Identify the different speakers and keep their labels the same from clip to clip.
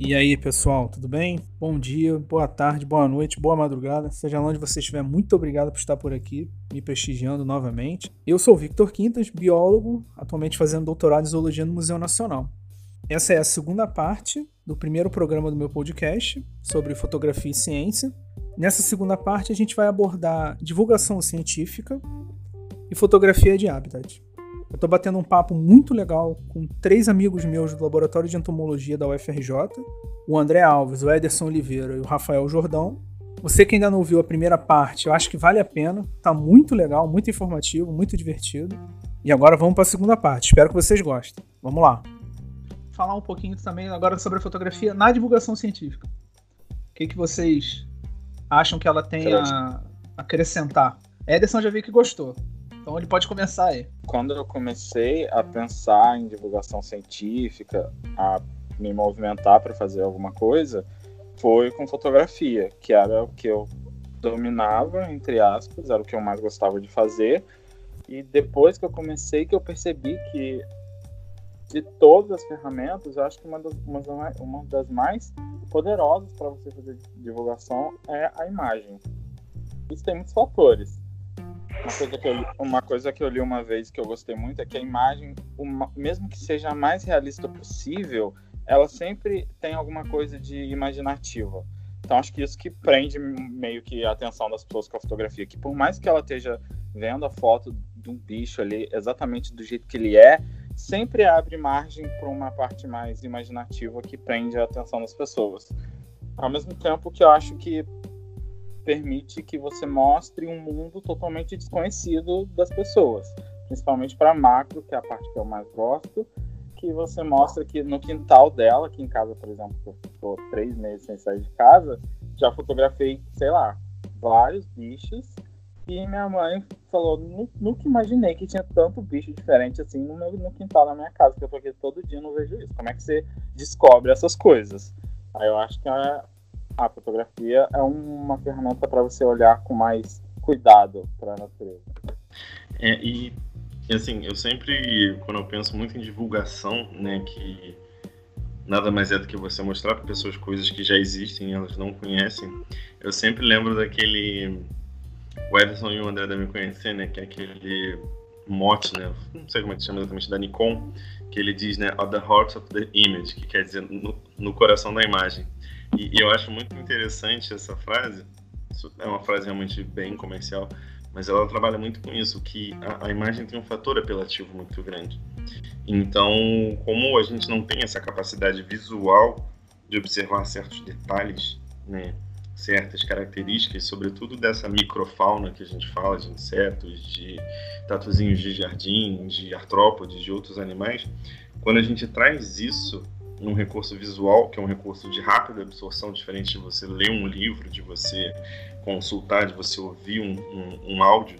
Speaker 1: E aí, pessoal, tudo bem? Bom dia, boa tarde, boa noite, boa madrugada. Seja onde você estiver, muito obrigado por estar por aqui, me prestigiando novamente. Eu sou Victor Quintas, biólogo, atualmente fazendo doutorado em zoologia no Museu Nacional. Essa é a segunda parte do primeiro programa do meu podcast sobre fotografia e ciência. Nessa segunda parte, a gente vai abordar divulgação científica e fotografia de habitat. Eu estou batendo um papo muito legal com três amigos meus do Laboratório de Entomologia da UFRJ, o André Alves, o Ederson Oliveira e o Rafael Jordão. Você que ainda não viu a primeira parte, eu acho que vale a pena. Tá muito legal, muito informativo, muito divertido. E agora vamos para a segunda parte. Espero que vocês gostem. Vamos lá. Falar um pouquinho também agora sobre a fotografia na divulgação científica. O que, que vocês acham que ela tem a acrescentar? Ederson já viu que gostou. Então ele pode começar aí.
Speaker 2: Quando eu comecei a pensar em divulgação científica, a me movimentar para fazer alguma coisa, foi com fotografia, que era o que eu dominava, entre aspas, era o que eu mais gostava de fazer. E depois que eu comecei, que eu percebi que de todas as ferramentas, eu acho que uma das, uma das mais poderosas para você fazer divulgação é a imagem. Isso tem muitos fatores. Uma coisa, que eu li, uma coisa que eu li uma vez que eu gostei muito é que a imagem, uma, mesmo que seja a mais realista possível, ela sempre tem alguma coisa de imaginativa. Então acho que isso que prende meio que a atenção das pessoas com a fotografia, que por mais que ela esteja vendo a foto de um bicho ali exatamente do jeito que ele é, sempre abre margem para uma parte mais imaginativa que prende a atenção das pessoas. Ao mesmo tempo que eu acho que permite que você mostre um mundo totalmente desconhecido das pessoas, principalmente para macro, que é a parte que eu mais gosto, que você mostra que no quintal dela, aqui em casa, por exemplo, que eu estou três meses sem sair de casa, já fotografei, sei lá, vários bichos e minha mãe falou, nunca imaginei que tinha tanto bicho diferente assim no meu no quintal da minha casa, porque eu tô aqui todo dia não vejo isso. Como é que você descobre essas coisas? Aí eu acho que é a fotografia é uma ferramenta para você olhar com mais cuidado para a natureza.
Speaker 3: É, e, assim, eu sempre, quando eu penso muito em divulgação, né, que nada mais é do que você mostrar para pessoas coisas que já existem e elas não conhecem, eu sempre lembro daquele. O Everson e o André devem conhecer, né, que é aquele mote, né, não sei como é que chama exatamente, da Nikon, que ele diz, né, at the heart of the image, que quer dizer no, no coração da imagem. E, e eu acho muito interessante essa frase. É uma frase realmente bem comercial, mas ela trabalha muito com isso, que a, a, imagem tem um fator apelativo muito grande. Então, como a gente não tem essa capacidade visual de observar certos detalhes, né, certas características, sobretudo dessa microfauna que a gente fala, de insetos, de tatuzinhos de jardim, de artrópodes, de outros animais, quando a gente traz isso num recurso visual, que é um recurso de rápida absorção, diferente de você ler um livro, de você consultar, de você ouvir um, um, um áudio,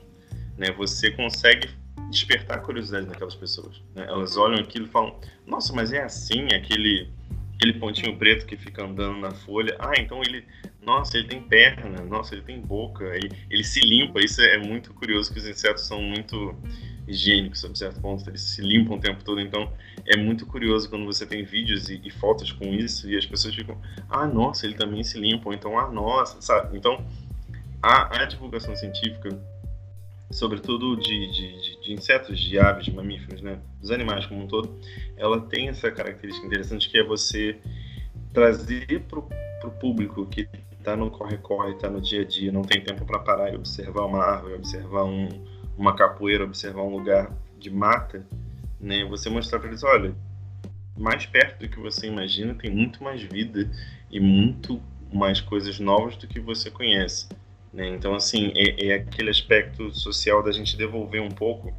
Speaker 3: né, você consegue despertar a curiosidade daquelas pessoas. Né? Elas olham aquilo e falam: Nossa, mas é assim, aquele aquele pontinho preto que fica andando na folha. Ah, então ele, nossa, ele tem perna, nossa, ele tem boca, ele, ele se limpa. Isso é muito curioso que os insetos são muito higiênicos, sob certo ponto, eles se limpam o tempo todo. Então é muito curioso quando você tem vídeos e, e, fotos com isso e as pessoas ficam, ah, nossa, ele também se limpa, então, ah, nossa, sabe? Então a, a divulgação científica, sobretudo de, de, de, insetos, de aves, de mamíferos, né, dos animais como um todo, ela tem essa característica interessante que é você trazer para o público que está no corre-corre, está no dia a dia, não tem tempo para parar e observar uma árvore, observar um uma capoeira, observar um lugar de mata, né? Você mostrar para eles, olha, mais perto do que você imagina, tem muito mais vida e muito mais coisas novas do que você conhece. Né? Então, assim, é, é, aquele aspecto social da gente devolver um pouco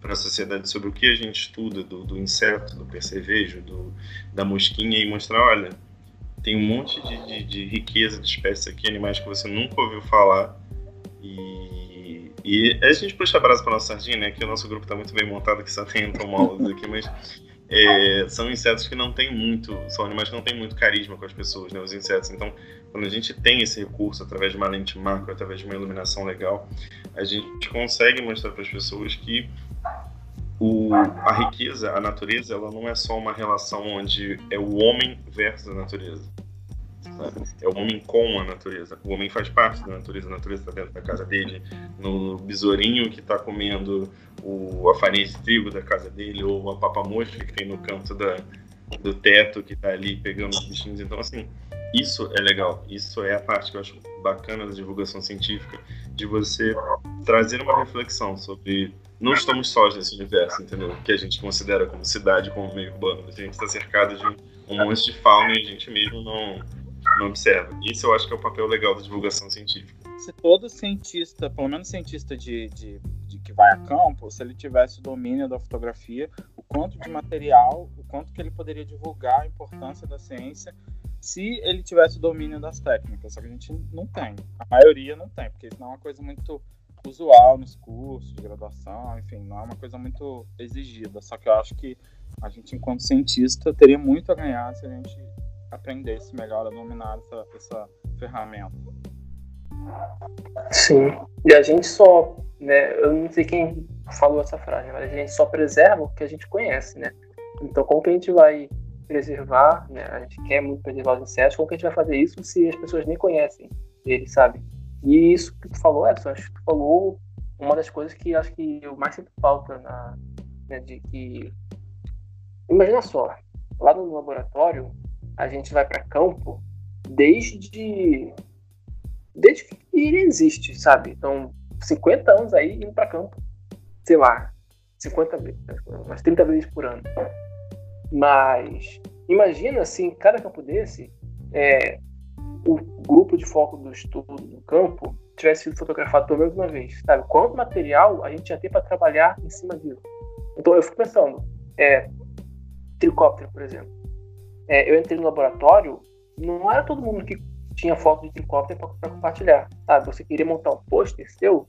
Speaker 3: para a sociedade sobre o que a gente estuda do, do inseto, do percevejo, do, da mosquinha e mostrar, olha, tem um monte de, de, de riqueza de espécies aqui, animais que você nunca ouviu falar e e a gente puxa a brasa para nossa sardinha, né? Que o nosso grupo está muito bem montado, que só tem entomólogos aqui, mas é, são insetos que não têm muito, são animais que não têm muito carisma com as pessoas, né? Os insetos. Então, quando a gente tem esse recurso através de uma lente macro, através de uma iluminação legal, a gente consegue mostrar para as pessoas que o, a riqueza, a natureza, ela não é só uma relação onde é o homem versus a natureza. Sabe? É o homem com a natureza. O homem faz parte da natureza, a natureza está dentro da casa dele, no besourinho que está comendo o, a farinha de trigo da casa dele, ou a papa-mosca que tem no canto da, do teto que está ali pegando os bichinhos. Então, assim, isso é legal. Isso é a parte que eu acho bacana da divulgação científica, de você trazer uma reflexão sobre não estamos sós nesse universo, entendeu? Que a gente considera como cidade, como meio urbano. A gente está cercado de um monte de fauna e a gente mesmo não, não observa. Isso eu acho que é o papel legal da divulgação científica.
Speaker 2: Se todo cientista, pelo menos cientista de, de, de que vai a campo, se ele tivesse o domínio da fotografia, o quanto de material, o quanto que ele poderia divulgar a importância da ciência se ele tivesse o domínio das técnicas. Só que a gente não tem. A maioria não tem, porque isso não é uma coisa muito usual nos cursos de graduação, enfim, não é uma coisa muito exigida. Só que eu acho que a gente, enquanto cientista, teria muito a ganhar se a gente aprendesse melhor a dominar essa, essa ferramenta.
Speaker 4: Sim, e a gente só, né, eu não sei quem falou essa frase, mas a gente só preserva o que a gente conhece, né? Então, como que a gente vai preservar, né? A gente quer muito preservar os insetos, como que a gente vai fazer isso se as pessoas nem conhecem eles, sabe? E isso que tu falou, Edson, acho que tu falou uma das coisas que acho que eu mais sinto falta na, né, de que imagina só, lá no laboratório a gente vai para campo desde desde que ele existe, sabe? Então, 50 anos aí indo para campo. Sei lá, 50 vezes, umas 30 vezes por ano. Mas imagina assim, cada campo desse é, o grupo de foco do estudo do campo tivesse sido fotografado pelo menos uma vez, sabe? Quanto material a gente ia ter para trabalhar em cima disso? Então eu fico pensando, é, tricóptero, por exemplo. É, eu entrei no laboratório, não era todo mundo que tinha foto de tricóptero para compartilhar, sabe? Você queria montar um pôster seu,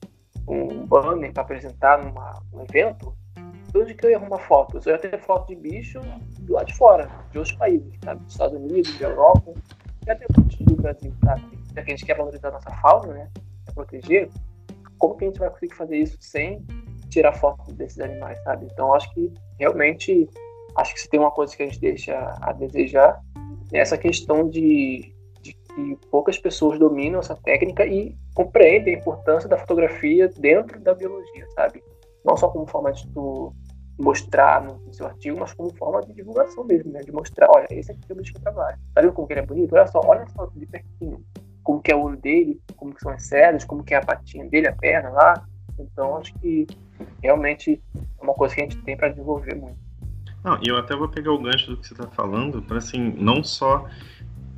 Speaker 4: um banner para apresentar numa, num evento, onde que eu ia arrumar fotos? Eu ia ter foto de bicho do lado de fora, de outros países, sabe? Dos Estados Unidos, da Europa, e até do Brasil, sabe? Já que a gente quer valorizar a nossa fauna, né? Pra proteger, como que a gente vai conseguir fazer isso sem tirar foto desses animais, sabe? Então, acho que realmente, acho que se tem uma coisa que a gente deixa a desejar, é essa questão de, de que poucas pessoas dominam essa técnica e compreendem a importância da fotografia dentro da biologia, sabe? Não só como forma de tu mostrar no, seu artigo, mas como forma de divulgação mesmo, né? De mostrar, olha, esse aqui é o bicho que eu trabalho. Tá vendo como que ele é bonito? Olha só, olha só de pertinho. Como que é o olho dele, como que são as cerdas, como que é a patinha dele, a perna lá. Então, acho que realmente é uma coisa que a gente tem para desenvolver muito.
Speaker 3: Não, e eu até vou pegar o gancho do que você está falando, para assim, não só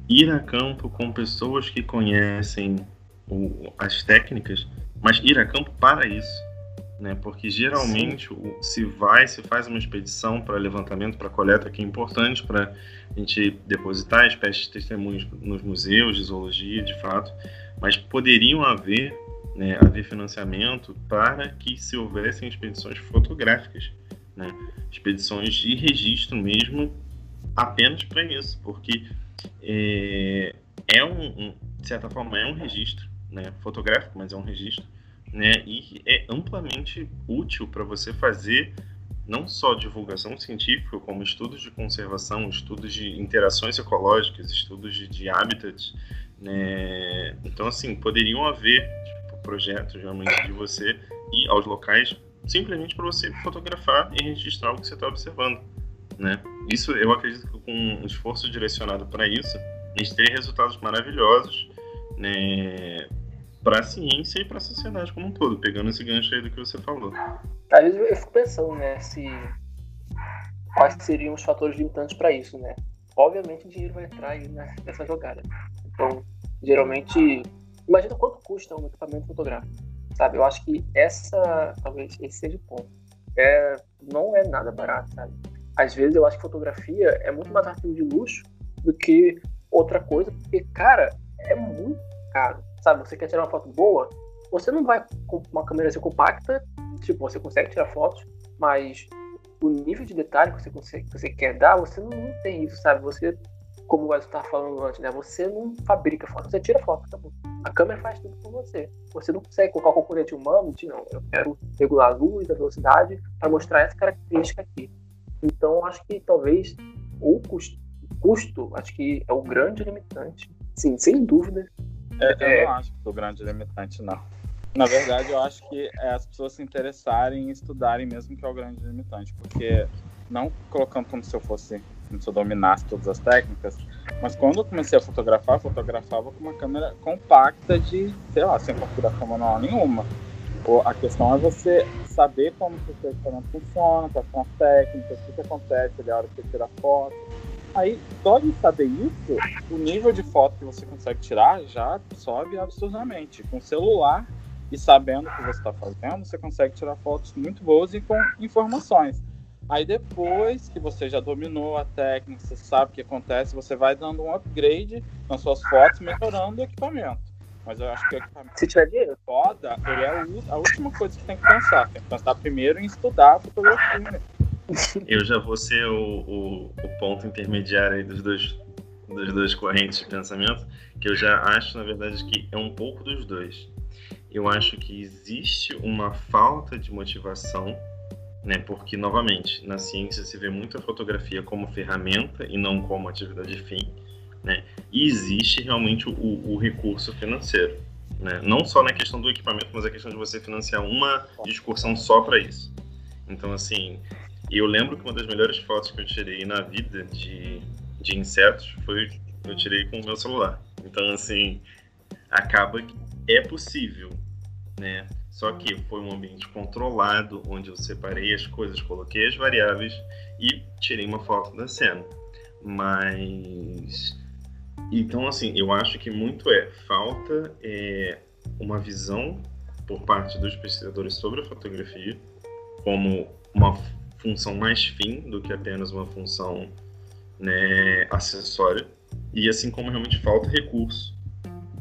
Speaker 3: ir a campo com pessoas que conhecem o, as técnicas, mas ir a campo para isso né? Porque geralmente o, se vai, se faz uma expedição para levantamento, para coleta, que é importante para a gente depositar espécies de testemunhos nos museus de zoologia, de fato, mas poderiam haver, né, haver financiamento para que se houvessem expedições fotográficas, né? Expedições de registro mesmo, apenas para isso, porque é, é um, um, de certa forma, é um registro, né? Fotográfico, mas é um registro né? E é amplamente útil para você fazer não só divulgação científica, como estudos de conservação, estudos de interações ecológicas, estudos de, de habitats, né? Então, assim, poderiam haver tipo, projetos realmente de você ir aos locais simplesmente para você fotografar e registrar o que você está observando, né? Isso, eu acredito que com um esforço direcionado para isso, a gente teria resultados maravilhosos, né? para a ciência e para a sociedade como um todo, pegando esse gancho aí do que você falou.
Speaker 4: Às vezes eu fico pensando, né, se quais seriam os fatores limitantes para isso, né? Obviamente o dinheiro vai entrar aí nessa jogada. Então, geralmente, imagina quanto custa um equipamento fotográfico, sabe? Eu acho que essa, talvez, esse seja o ponto. É, não é nada barato, sabe? Às vezes eu acho que fotografia é muito mais artigo de luxo do que outra coisa, porque, cara, é muito caro sabe? Você quer tirar uma foto boa, você não vai com uma câmera assim compacta, tipo, você consegue tirar fotos, mas o nível de detalhe que você, consegue, que você quer dar, você não, não tem isso, sabe? Você como você estava falando antes, né? Você não fabrica foto, você tira foto, acabou. A câmera faz tudo por você. Você não consegue colocar o componente humano de não, eu quero regular a luz, a velocidade, para mostrar essa característica aqui. Então, acho que talvez o custo, custo, acho que é o grande limitante. Sim, sem dúvida.
Speaker 2: É, eu é... não acho que é o grande limitante, não. Na verdade, eu acho que é as pessoas se interessarem em estudarem mesmo que é o grande limitante, porque não colocando como se eu fosse, se eu dominasse todas as técnicas, mas quando eu comecei a fotografar, fotografava com uma câmera compacta de, sei lá, sem configuração manual nenhuma. A questão é você saber como o seu equipamento funciona, quais são as técnicas, o que, acontece ali a hora que você tira foto. Aí, só de saber isso, o nível de foto que você consegue tirar já sobe absurdamente. Com celular, e sabendo o que você está fazendo, você consegue tirar fotos muito boas e com informações. Aí depois que você já dominou a técnica, você sabe o que acontece, você vai dando um upgrade nas suas fotos, melhorando o equipamento. Mas eu acho que o equipamento
Speaker 4: Se tiver dinheiro.
Speaker 2: foda, ele é a última coisa que tem que pensar. Tem que pensar primeiro em estudar a fotografia.
Speaker 3: Eu já vou ser o, o, o ponto intermediário aí dos dois, dos dois correntes de pensamento, que eu já acho, na verdade, que é um pouco dos dois eu acho que existe uma falta de motivação, né? Porque novamente na ciência se vê muito a fotografia como ferramenta e não como atividade fim, né? E existe realmente o, o recurso financeiro, né? Não só na questão do equipamento, mas a questão de você financiar uma discussão só para isso. Então assim, eu lembro que uma das melhores fotos que eu tirei na vida de, de insetos foi eu tirei com o meu celular. Então assim acaba que é possível, né? Só que foi um ambiente controlado, onde eu separei as coisas, coloquei as variáveis e tirei uma foto da cena. Mas então assim, eu acho que muito é falta é, uma visão por parte dos pesquisadores sobre a fotografia como uma função mais fim do que apenas uma função né, acessória e assim como realmente falta recurso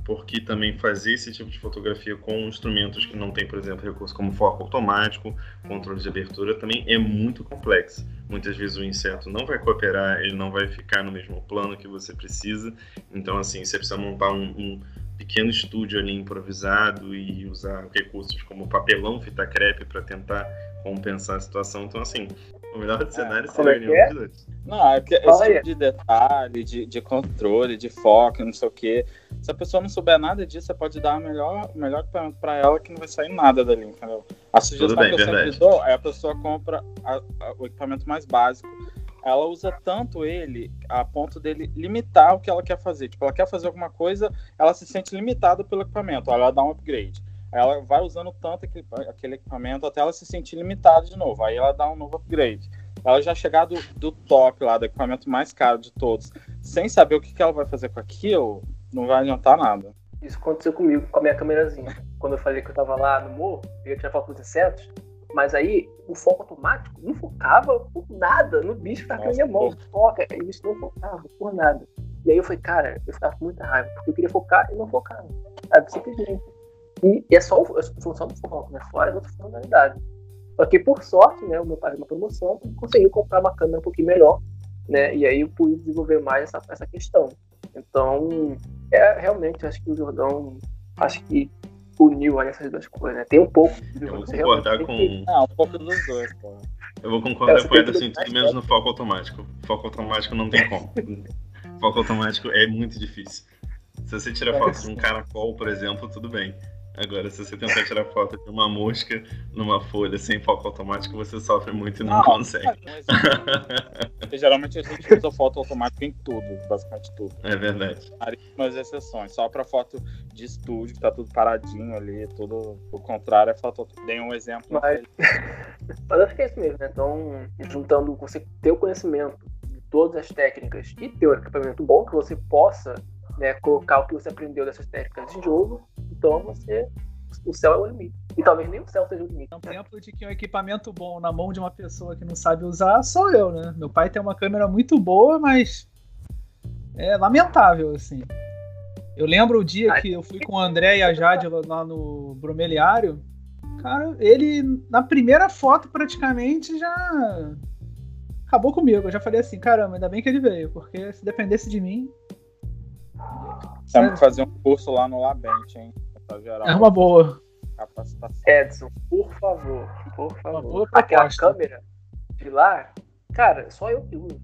Speaker 3: porque também fazer esse tipo de fotografia com instrumentos que não tem, por exemplo, recursos como foco automático, controle de abertura, também é muito complexo. Muitas vezes o inseto não vai cooperar, ele não vai ficar no mesmo plano que você precisa. Então, assim, você precisa montar um, um pequeno estúdio ali improvisado e usar recursos como papelão, fita crepe para tentar compensar a situação. Então, assim, o melhor é, cenário seria nenhum é? dos
Speaker 2: Não, é que esse tipo de detalhe, de, de controle, de foco, não sei o quê. Se a pessoa não souber nada disso, você pode dar o melhor, melhor equipamento para ela que não vai sair nada dali, entendeu? A sugestão bem, que eu verdade. sempre dou é a pessoa compra a, a, o equipamento mais básico. Ela usa tanto ele a ponto dele limitar o que ela quer fazer. Tipo, ela quer fazer alguma coisa, ela se sente limitada pelo equipamento, ela dá um upgrade ela vai usando tanto aquele, aquele equipamento até ela se sentir limitada de novo. Aí ela dá um novo upgrade. Ela já chegar do, do top lá, do equipamento mais caro de todos, sem saber o que, que ela vai fazer com aquilo, não vai adiantar nada.
Speaker 4: Isso aconteceu comigo, com a minha câmerazinha. Quando eu falei que eu tava lá no morro, eu ia tirar foto dos insetos, mas aí o foco automático não focava por nada no bicho que tava na minha mão. Foca, e o bicho não focava por nada. E aí eu falei, cara, eu ficava com muita raiva, porque eu queria focar e não focava. Sabe? Simplesmente. E, e é só a função do foco, né? Fora as outras funcionalidades. Só que, por sorte, né, o meu pai uma promoção conseguiu comprar uma câmera um pouquinho melhor, né? E aí eu pude desenvolver mais essa, essa questão. Então, é realmente, acho que o Jordão, acho que uniu aí essas duas coisas, né? Tem um pouco.
Speaker 3: Eu vou concordar com.
Speaker 2: Que... Ah, um pouco dos dois, pô.
Speaker 3: Eu vou concordar é, com ele assim, tudo menos no foco automático. Foco automático não tem como. foco automático é muito difícil. Se você tira é. foto de um caracol, por exemplo, tudo bem. Agora, se você tentar tirar foto de uma mosca numa folha sem foco automático, você sofre muito e não, não consegue. Mas,
Speaker 2: geralmente a gente usa foto automática em tudo, basicamente tudo.
Speaker 3: É verdade.
Speaker 2: Algumas exceções, só para foto de estúdio, que tá tudo paradinho ali, tudo o contrário é foto. Dei um exemplo.
Speaker 4: Mas, mas acho que é isso mesmo, né? Então, juntando você ter o conhecimento de todas as técnicas e ter um equipamento bom que você possa né, colocar o que você aprendeu dessas técnicas em jogo, então você o céu é o limite. E talvez nem o céu seja o limite.
Speaker 1: É um exemplo de que um equipamento bom na mão de uma pessoa que não sabe usar sou eu, né? Meu pai tem uma câmera muito boa, mas é lamentável, assim. Eu lembro o dia que eu fui com o André e a Jade lá no bromeliário. Cara, ele na primeira foto praticamente já acabou comigo. Eu já falei assim, caramba, ainda bem que ele veio, porque se dependesse de mim.
Speaker 2: Temos que fazer um curso lá no Labente, hein?
Speaker 1: É uma boa.
Speaker 4: Capacitação. Edson, por favor, por favor.
Speaker 1: Aquela
Speaker 4: câmera de lá, cara, só eu que uso.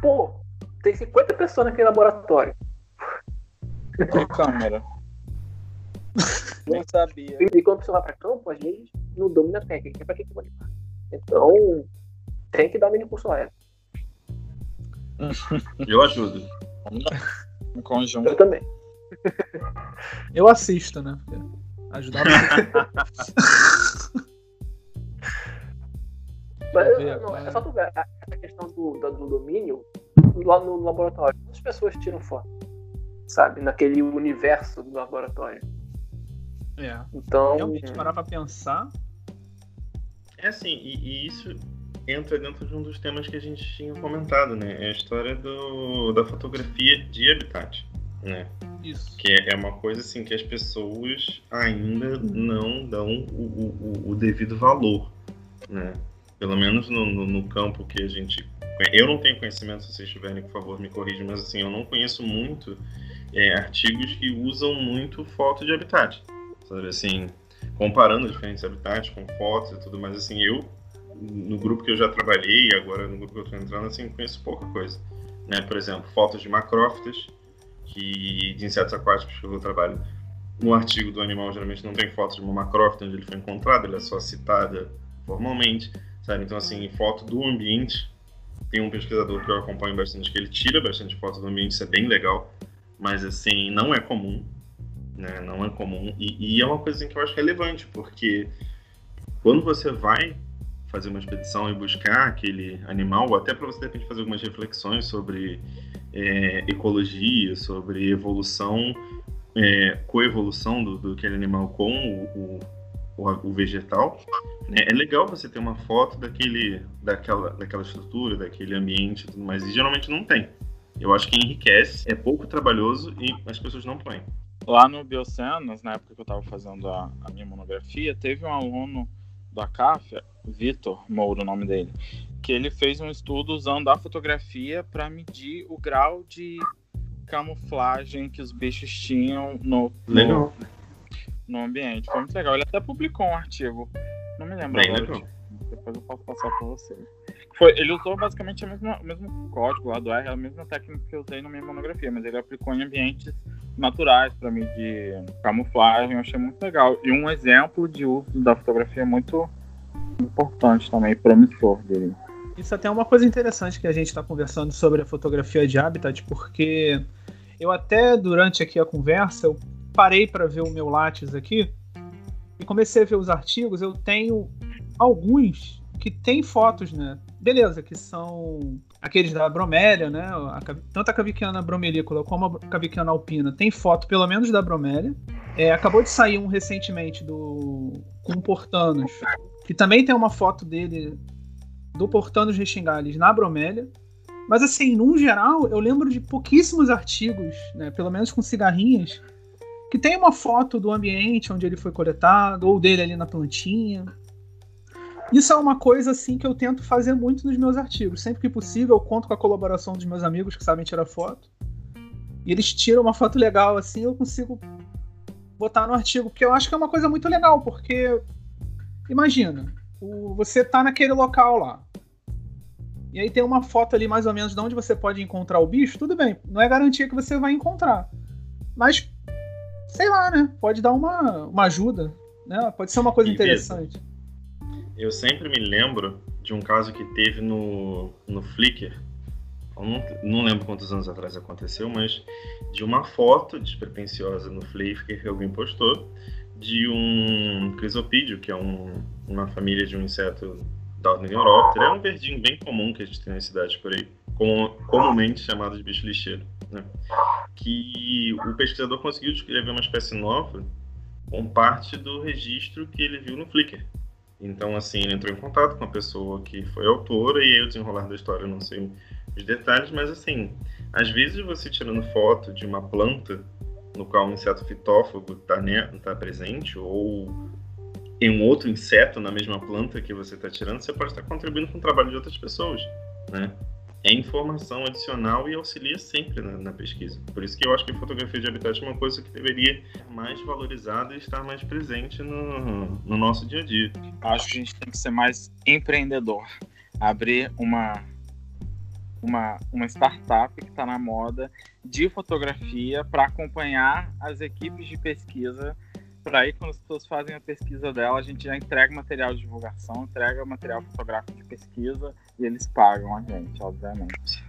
Speaker 4: Pô, tem 50 pessoas naquele laboratório.
Speaker 2: Que câmera? Nem sabia.
Speaker 4: E quando você vai pra campo, a gente não domina a técnica. Pra que que vou limpar? Então, tem que dar um mini curso lá.
Speaker 3: Eu ajudo.
Speaker 2: Em conjunto.
Speaker 4: Eu também.
Speaker 1: Eu assisto, né? Ajudar
Speaker 4: Mas, não, é só tu ver essa questão do, do, do domínio lá no laboratório. As pessoas tiram foto, sabe? Naquele universo do laboratório.
Speaker 1: É.
Speaker 4: Então.
Speaker 1: Realmente, parar pra pensar.
Speaker 3: É assim, e, e, isso entra dentro de um dos temas que a gente tinha comentado, né? É a história do, da fotografia de habitat, né?
Speaker 1: Isso.
Speaker 3: Que é, é uma coisa assim que as pessoas ainda não dão o, o, o devido valor, né? Pelo menos no, no, no, campo que a gente. Eu não tenho conhecimento, se vocês tiverem, por favor, me corrijam, mas assim, eu não conheço muito é, artigos que usam muito foto de habitat. Sabe assim, comparando diferentes habitats com fotos e tudo mais, assim, eu no grupo que eu já trabalhei, agora no grupo que eu estou entrando, assim, conheço pouca coisa. Né? Por exemplo, fotos de macrófitas, que, de insetos aquáticos que eu trabalho. No artigo do animal, geralmente não tem fotos de uma macrófita onde ele foi encontrado, ele é só citada formalmente, sabe? Então, assim, foto do ambiente, tem um pesquisador que eu acompanho bastante, que ele tira bastante foto do ambiente, isso é bem legal, mas, assim, não é comum, né? Não é comum, e, e é uma coisa assim, que eu acho relevante, porque quando você vai fazer uma expedição e buscar aquele animal, ou até para você de repente fazer algumas reflexões sobre é, ecologia, sobre evolução, é, coevolução do, do aquele animal com o, o, o vegetal, né? é legal você ter uma foto daquele, daquela, daquela estrutura, daquele ambiente tudo mais, e geralmente não tem. Eu acho que enriquece, é pouco trabalhoso e as pessoas não põem.
Speaker 2: Lá no Biocenas, na época que eu estava fazendo a, a minha monografia, teve um aluno da CAF, Vitor Mouro, o nome dele, que ele fez um estudo usando a fotografia para medir o grau de camuflagem que os bichos tinham no,
Speaker 3: no,
Speaker 2: no, ambiente. Foi muito legal. Ele até publicou um artigo. Não me lembro
Speaker 3: Bem
Speaker 2: agora. Depois eu posso passar para vocês. Foi, ele usou basicamente mesma, o mesmo código lá do R, a mesma técnica que eu usei na minha monografia, mas ele aplicou em ambientes naturais para medir camuflagem. Eu achei muito legal. E um exemplo de uso da fotografia muito importante também, promissor dele.
Speaker 1: Isso até é uma coisa interessante que a gente está conversando sobre a fotografia de habitat, porque eu até durante aqui a conversa eu parei para ver o meu Lattes aqui e comecei a ver os artigos. Eu tenho alguns que tem fotos, né? Beleza, que são aqueles da bromélia, né? A, tanto a caviquiana bromelícola como a caviquiana alpina tem foto, pelo menos, da bromélia. É, acabou de sair um recentemente do com portanos que também tem uma foto dele do Portando Restingales na bromélia. Mas assim, num geral, eu lembro de pouquíssimos artigos, né, pelo menos com cigarrinhas, que tem uma foto do ambiente onde ele foi coletado, ou dele ali na plantinha. Isso é uma coisa assim que eu tento fazer muito nos meus artigos. Sempre que possível, eu conto com a colaboração dos meus amigos que sabem tirar foto. E eles tiram uma foto legal assim, eu consigo botar no artigo, porque eu acho que é uma coisa muito legal, porque Imagina, o, você tá naquele local lá. E aí tem uma foto ali mais ou menos de onde você pode encontrar o bicho. Tudo bem, não é garantia que você vai encontrar. Mas, sei lá, né? Pode dar uma, uma ajuda. Né? Pode ser uma coisa e interessante.
Speaker 3: Eu sempre me lembro de um caso que teve no, no Flickr. Não, não lembro quantos anos atrás aconteceu, mas de uma foto despretensiosa no Flickr que alguém postou de um crisopídeo, que é um, uma família de um inseto da ordem Neuróptera. É um verdinho bem comum que a gente tem nas cidades por aí, com, comumente chamado de bicho lixeiro. Né? Que o pesquisador conseguiu descrever uma espécie nova com parte do registro que ele viu no Flickr. Então, assim, ele entrou em contato com a pessoa que foi autora e aí o desenrolar da história eu não sei os detalhes, mas assim, às vezes você tirando foto de uma planta no qual um inseto fitófago está né, tá presente, ou em um outro inseto na mesma planta que você está tirando, você pode estar contribuindo com o trabalho de outras pessoas. né? É informação adicional e auxilia sempre na, na, pesquisa. Por isso que eu acho que fotografia de habitat é uma coisa que deveria ser mais valorizada e estar mais presente no, no nosso dia a dia.
Speaker 2: Acho que a gente tem que ser mais empreendedor. Abrir uma, uma, uma startup que está na moda de fotografia para acompanhar as equipes de pesquisa para aí quando as pessoas fazem a pesquisa dela, a gente já entrega material de divulgação, entrega material fotográfico de pesquisa e eles pagam a gente, obviamente.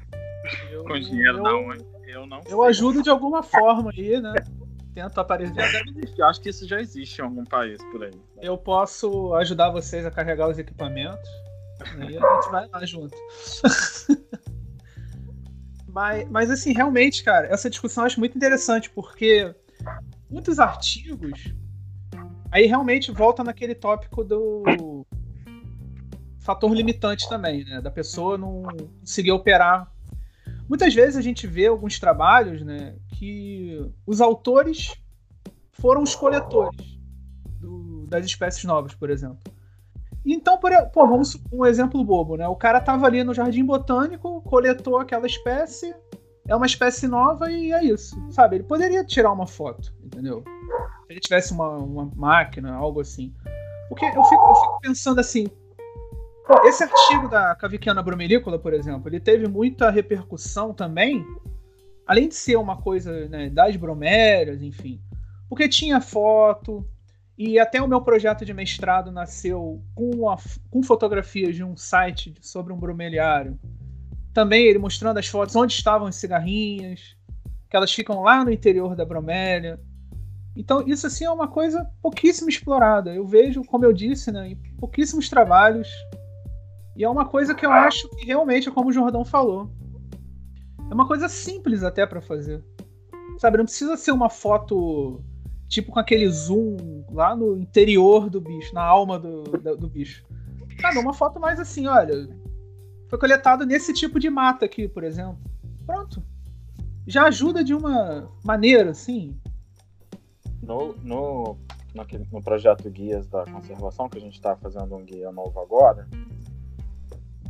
Speaker 1: Eu,
Speaker 2: Com dinheiro
Speaker 1: eu,
Speaker 2: da onde? Eu não
Speaker 1: Eu ajudo de alguma forma aí, né? Tento aparecer.
Speaker 2: Já deve existir. Eu acho que isso já existe em algum país por aí.
Speaker 1: Eu posso ajudar vocês a carregar os equipamentos. Aí a gente vai lá junto. mas, mas, assim, realmente, cara, essa discussão eu acho muito interessante, porque muitos artigos Aí realmente volta naquele tópico do fator limitante também, né? Da pessoa não conseguir operar. Muitas vezes a gente vê alguns trabalhos, né, que os autores foram os coletores do, das espécies novas, por exemplo. Então, por, pô, vamos um exemplo bobo, né? O cara tava ali no jardim botânico, coletou aquela espécie, é uma espécie nova e é isso, sabe? Ele poderia tirar uma foto, entendeu? Se ele tivesse uma, uma máquina, algo assim. Porque eu fico, eu fico pensando assim, pô, esse artigo da Caviquiana bromelícola, por exemplo, ele teve muita repercussão também, além de ser uma coisa né, das bromélias, enfim, porque tinha foto, e até o meu projeto de mestrado nasceu com, a, com fotografias de um site sobre um bromeliário também ele mostrando as fotos onde estavam as cigarrinhas, que elas ficam lá no interior da bromélia. Então, isso assim é uma coisa pouquíssimo explorada. Eu vejo, como eu disse, né, em pouquíssimos trabalhos. E é uma coisa que eu acho que realmente como o Jordão falou. É uma coisa simples até para fazer. Sabe, não precisa ser uma foto tipo com aquele zoom lá no interior do bicho, na alma do, do, do bicho. Sabe, uma foto mais assim, olha, foi coletado nesse tipo de mata aqui, por exemplo. Pronto. Já ajuda de uma maneira, assim.
Speaker 2: No, no, no, no projeto Guias da Conservação, que a gente está fazendo um guia novo agora,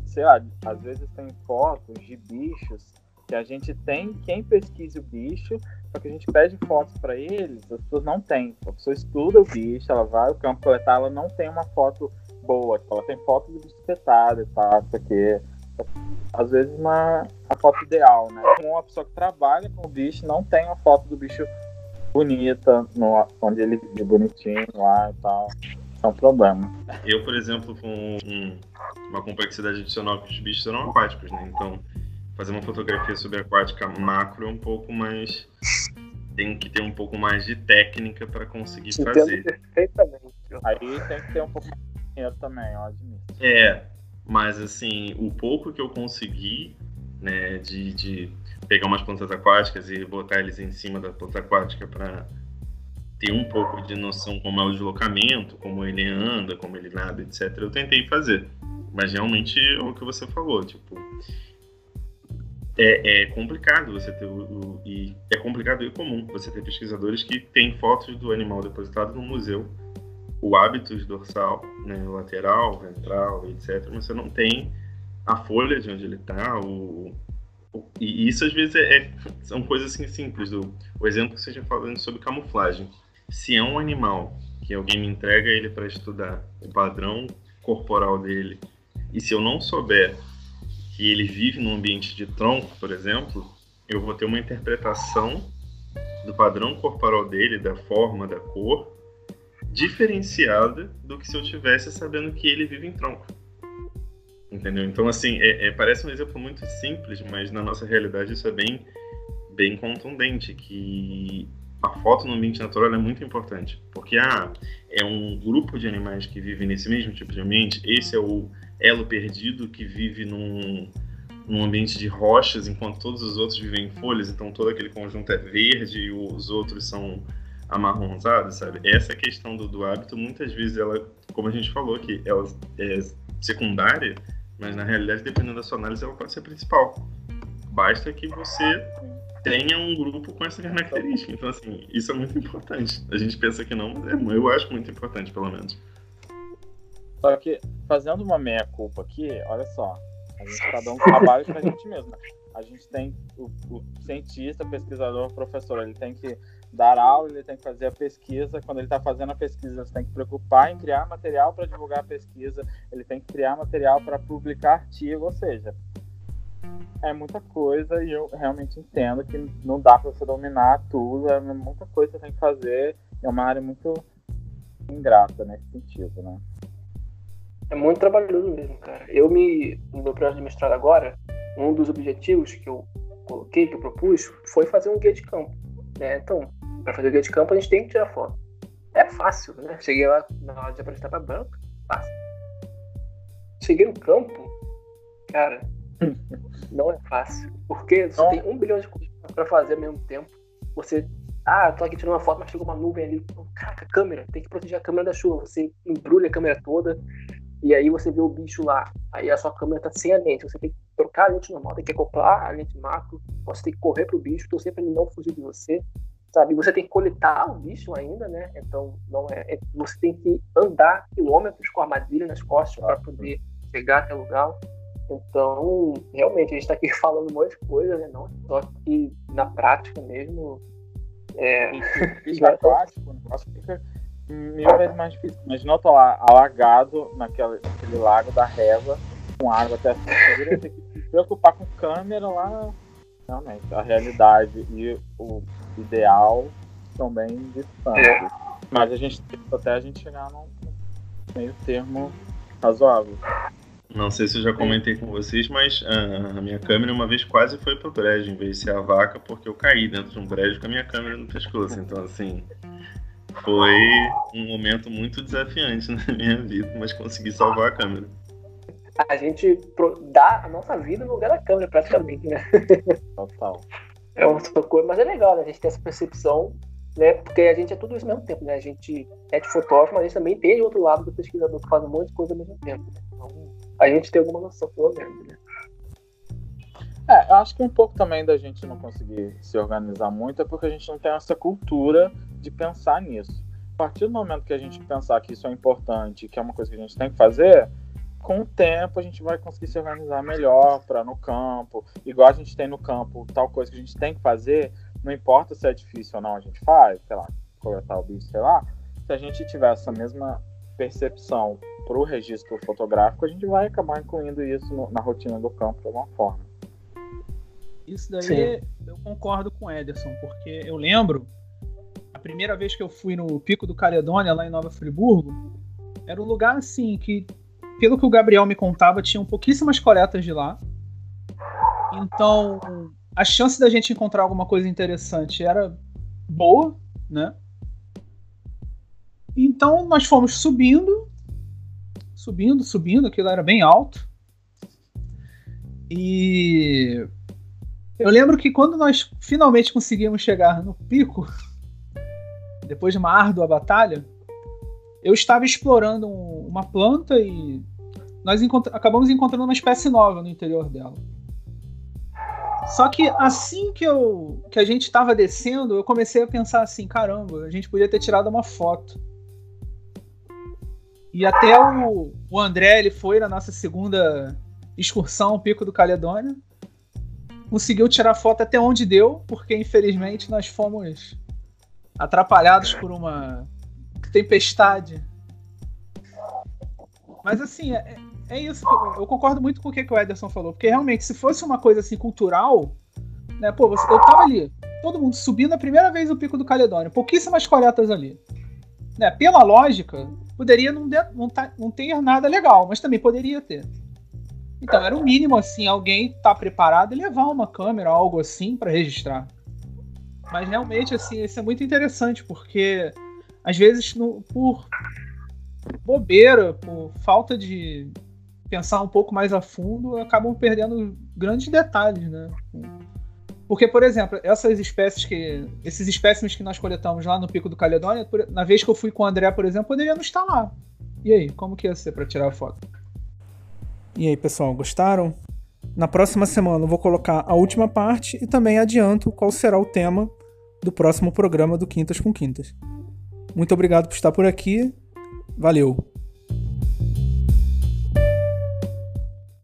Speaker 2: sei lá, às vezes tem fotos de bichos que a gente tem quem pesquise o bicho, só que a gente pede fotos para eles, as pessoas não têm. A pessoa estuda o bicho, ela vai ao campo coletar, ela não tem uma foto boa, ela tem foto do bicho espetado e tal, isso aqui às vezes uma a foto ideal, né? Uma pessoa que trabalha com o bicho não tem uma foto do bicho bonita, no, onde ele vive bonitinho lá e tal. Isso é um problema.
Speaker 3: Eu, por exemplo, com um, uma complexidade adicional que os bichos eram aquáticos, né? Então, fazer uma fotografia sobre aquática macro é um pouco mais. Tem que ter um pouco mais de técnica para conseguir Entendo fazer.
Speaker 2: Perfeitamente. Aí tem que ter um pouco mais de dinheiro também, eu admito.
Speaker 3: É, mas assim, o pouco que eu consegui, né, de, de pegar umas plantas aquáticas e botar eles em cima da planta aquática para ter um pouco de noção como é o deslocamento, como ele anda, como ele nada, etc. Eu tentei fazer, mas realmente é o que você falou, tipo é, é complicado você ter o, o, e é complicado e comum você ter pesquisadores que têm fotos do animal depositado no museu o hábitos dorsal, né, lateral, ventral, etc. Mas você não tem a folha de onde ele está, o, o, e isso às vezes é, é, são coisas assim simples. Do, o exemplo que você já falando sobre camuflagem. Se é um animal que alguém me entrega ele para estudar o padrão corporal dele, e se eu não souber que ele vive num ambiente de tronco, por exemplo, eu vou ter uma interpretação do padrão corporal dele, da forma, da cor, diferenciada do que se eu tivesse sabendo que ele vive em tronco. Entendeu? Então, assim, é, é, parece um exemplo muito simples, mas na nossa realidade isso é bem, bem contundente, que a foto no ambiente natural é muito importante, porque ah, é um grupo de animais que vive nesse mesmo tipo de ambiente, esse é o elo perdido que vive num, num ambiente de rochas, enquanto todos os outros vivem em folhas, então todo aquele conjunto é verde e os outros são amarronzada, sabe? Essa questão do, do hábito, muitas vezes ela, como a gente falou aqui, ela é secundária, mas na realidade, dependendo da sua análise, ela pode ser principal. Basta que você tenha um grupo com essa característica. Então, assim, isso é muito importante. A gente pensa que não, mas é, eu acho muito importante, pelo menos.
Speaker 2: Só que, fazendo uma meia-culpa aqui, olha só. A gente está dando trabalho para a gente mesmo. A gente tem o, o cientista, pesquisador, professor, ele tem que dar aula, ele tem que fazer a pesquisa. Quando ele está fazendo a pesquisa, ele tem que preocupar em criar material para divulgar a pesquisa, ele tem que criar material para publicar artigo, ou seja, é muita coisa e eu realmente entendo que não dá para você dominar tudo, é muita coisa que você tem que fazer, é uma área muito ingrata nesse sentido, né?
Speaker 4: É muito trabalhoso mesmo, cara. Eu me, no meu projeto de mestrado agora, um dos objetivos que eu coloquei, que eu propus, foi fazer um guia de campo. Né? Então, para fazer o guia de campo, a gente tem que tirar foto. É fácil, né? Cheguei lá na hora de apresentar para banco, fácil. Cheguei no campo, cara, não é fácil. Porque você não. tem um bilhão de coisas para fazer ao mesmo tempo. Você, ah, tô aqui tirando uma foto, mas chegou uma nuvem ali. Caraca, câmera, tem que proteger a câmera da chuva. Você embrulha a câmera toda, e aí você vê o bicho lá. Aí a sua câmera tá sem a lente. Você tem que trocar a lente normal, tem que acoplar a lente macro. Você tem que correr pro bicho, torcer para ele não fugir de você sabe? Você tem que coletar o bicho ainda, né? Então não é, é você tem que andar quilômetros com a armadilha nas costas para poder chegar até o lugar. Então, realmente, a gente está aqui falando um monte de coisa, né? Não, só que na prática mesmo. É...
Speaker 2: Isso é prático, o negócio fica mil vezes mais difícil. Imagina eu tô lá alagado naquele, naquele lago da Reva, com água até que se preocupar com câmera lá. Realmente, a realidade e o ideal são bem distantes. É. Mas a gente até a gente chegar num meio termo razoável.
Speaker 3: Não sei se eu já comentei com vocês, mas a minha câmera uma vez quase foi pro brejo, em vez de ser a vaca, porque eu caí dentro de um brejo com a minha câmera no pescoço. Então, assim, foi um momento muito desafiante na minha vida, mas consegui salvar a câmera.
Speaker 4: A gente dá a nossa vida no lugar da câmera, praticamente, né?
Speaker 2: Total.
Speaker 4: É uma coisa, mas é legal, né? A gente ter essa percepção, né? Porque a gente é tudo isso ao mesmo tempo, né? A gente é de fotógrafo, mas a gente também tem outro lado do pesquisador que faz um monte de coisa ao mesmo tempo. Né? Então, a gente tem alguma noção, pelo menos, né?
Speaker 2: É, eu acho que um pouco também da gente não conseguir se organizar muito é porque a gente não tem essa cultura de pensar nisso. A partir do momento que a gente pensar que isso é importante, que é uma coisa que a gente tem que fazer, com o tempo a gente vai conseguir se organizar melhor para no campo, igual a gente tem no campo, tal coisa que a gente tem que fazer, não importa se é difícil ou não, a gente faz, sei lá, coletar o bicho, sei lá. Se a gente tiver essa mesma percepção para o registro fotográfico, a gente vai acabar incluindo isso no, na rotina do campo de alguma forma.
Speaker 1: Isso daí Sim. eu concordo com o Ederson, porque eu lembro a primeira vez que eu fui no Pico do Caledônia, lá em Nova Friburgo, era um lugar assim que pelo que o Gabriel me contava, tinham pouquíssimas coletas de lá. Então, a chance da gente encontrar alguma coisa interessante era boa, né? Então, nós fomos subindo, subindo, subindo, aquilo era bem alto. E eu lembro que quando nós finalmente conseguimos chegar no pico, depois de uma árdua batalha, eu estava explorando uma planta e nós encont acabamos encontrando uma espécie nova no interior dela. Só que assim que, eu, que a gente estava descendo, eu comecei a pensar assim: caramba, a gente podia ter tirado uma foto. E até o, o André ele foi na nossa segunda excursão ao Pico do Caledônia. Conseguiu tirar foto até onde deu, porque infelizmente nós fomos atrapalhados por uma tempestade. Mas assim, é, é isso. Eu, concordo muito com o que, que o Ederson falou. Porque realmente, se fosse uma coisa assim cultural, né? Pô, você, eu tava ali, todo mundo subindo a primeira vez o Pico do Caledônio, pouquíssimas coletas ali. Né, pela lógica, poderia não, de, não, tá, não ter nada legal, mas também poderia ter. Então, era o mínimo, assim, alguém estar tá preparado e levar uma câmera, algo assim, para registrar. Mas realmente, assim, isso é muito interessante, porque às vezes, no, por bobeira, por falta de, pensar um pouco mais a fundo, acabam perdendo grandes detalhes, né? Porque, por exemplo, essas espécies que. Esses espécimes que nós coletamos lá no Pico do Caledônia, na vez que eu fui com o André, por exemplo, poderiam não estar lá. E aí, como que ia ser para tirar a foto? E aí, pessoal, gostaram? Na próxima semana eu vou colocar a última parte e também adianto qual será o tema do próximo programa do Quintas com Quintas. Muito obrigado por estar por aqui. Valeu!